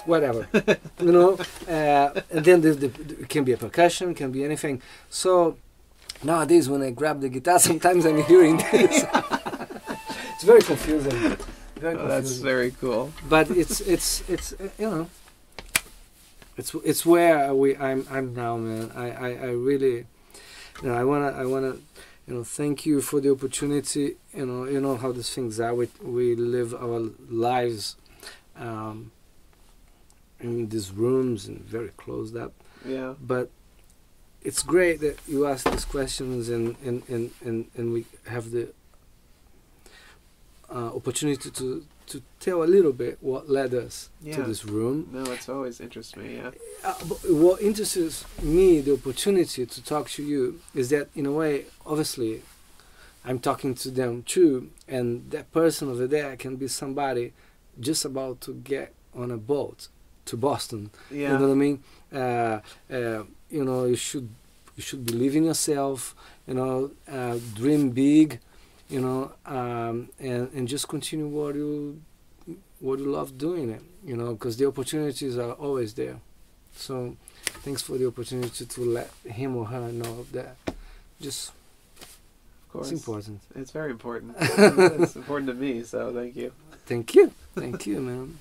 whatever. You know uh, and then the, the, it can be a percussion can be anything. So nowadays when i grab the guitar sometimes i'm hearing this. It's very confusing. Very oh, that's very cool. but it's it's it's uh, you know it's it's where we I'm I'm now man. I I, I really you know I wanna I wanna you know thank you for the opportunity. You know you know how these things are. We we live our lives um in these rooms and very closed up Yeah. but it's great that you ask these questions and and and and, and we have the uh, opportunity to to tell a little bit what led us to this room No, it's always interests me. Yeah. uh, what interests me the opportunity to talk to you is that in a way obviously i'm talking to them too and that person over there can be somebody just about to get on a boat to boston Yeah. you know what I mean? Uh, uh, you know, you should you should believe in yourself. You know, uh, dream big. You know, um, and and just continue what you what you love doing it. You know, because the opportunities are always there. So, thanks for the opportunity to let him or her know that. Just of course. it's important. It's very important. it's important to me. So thank you. Thank you. Thank you, man.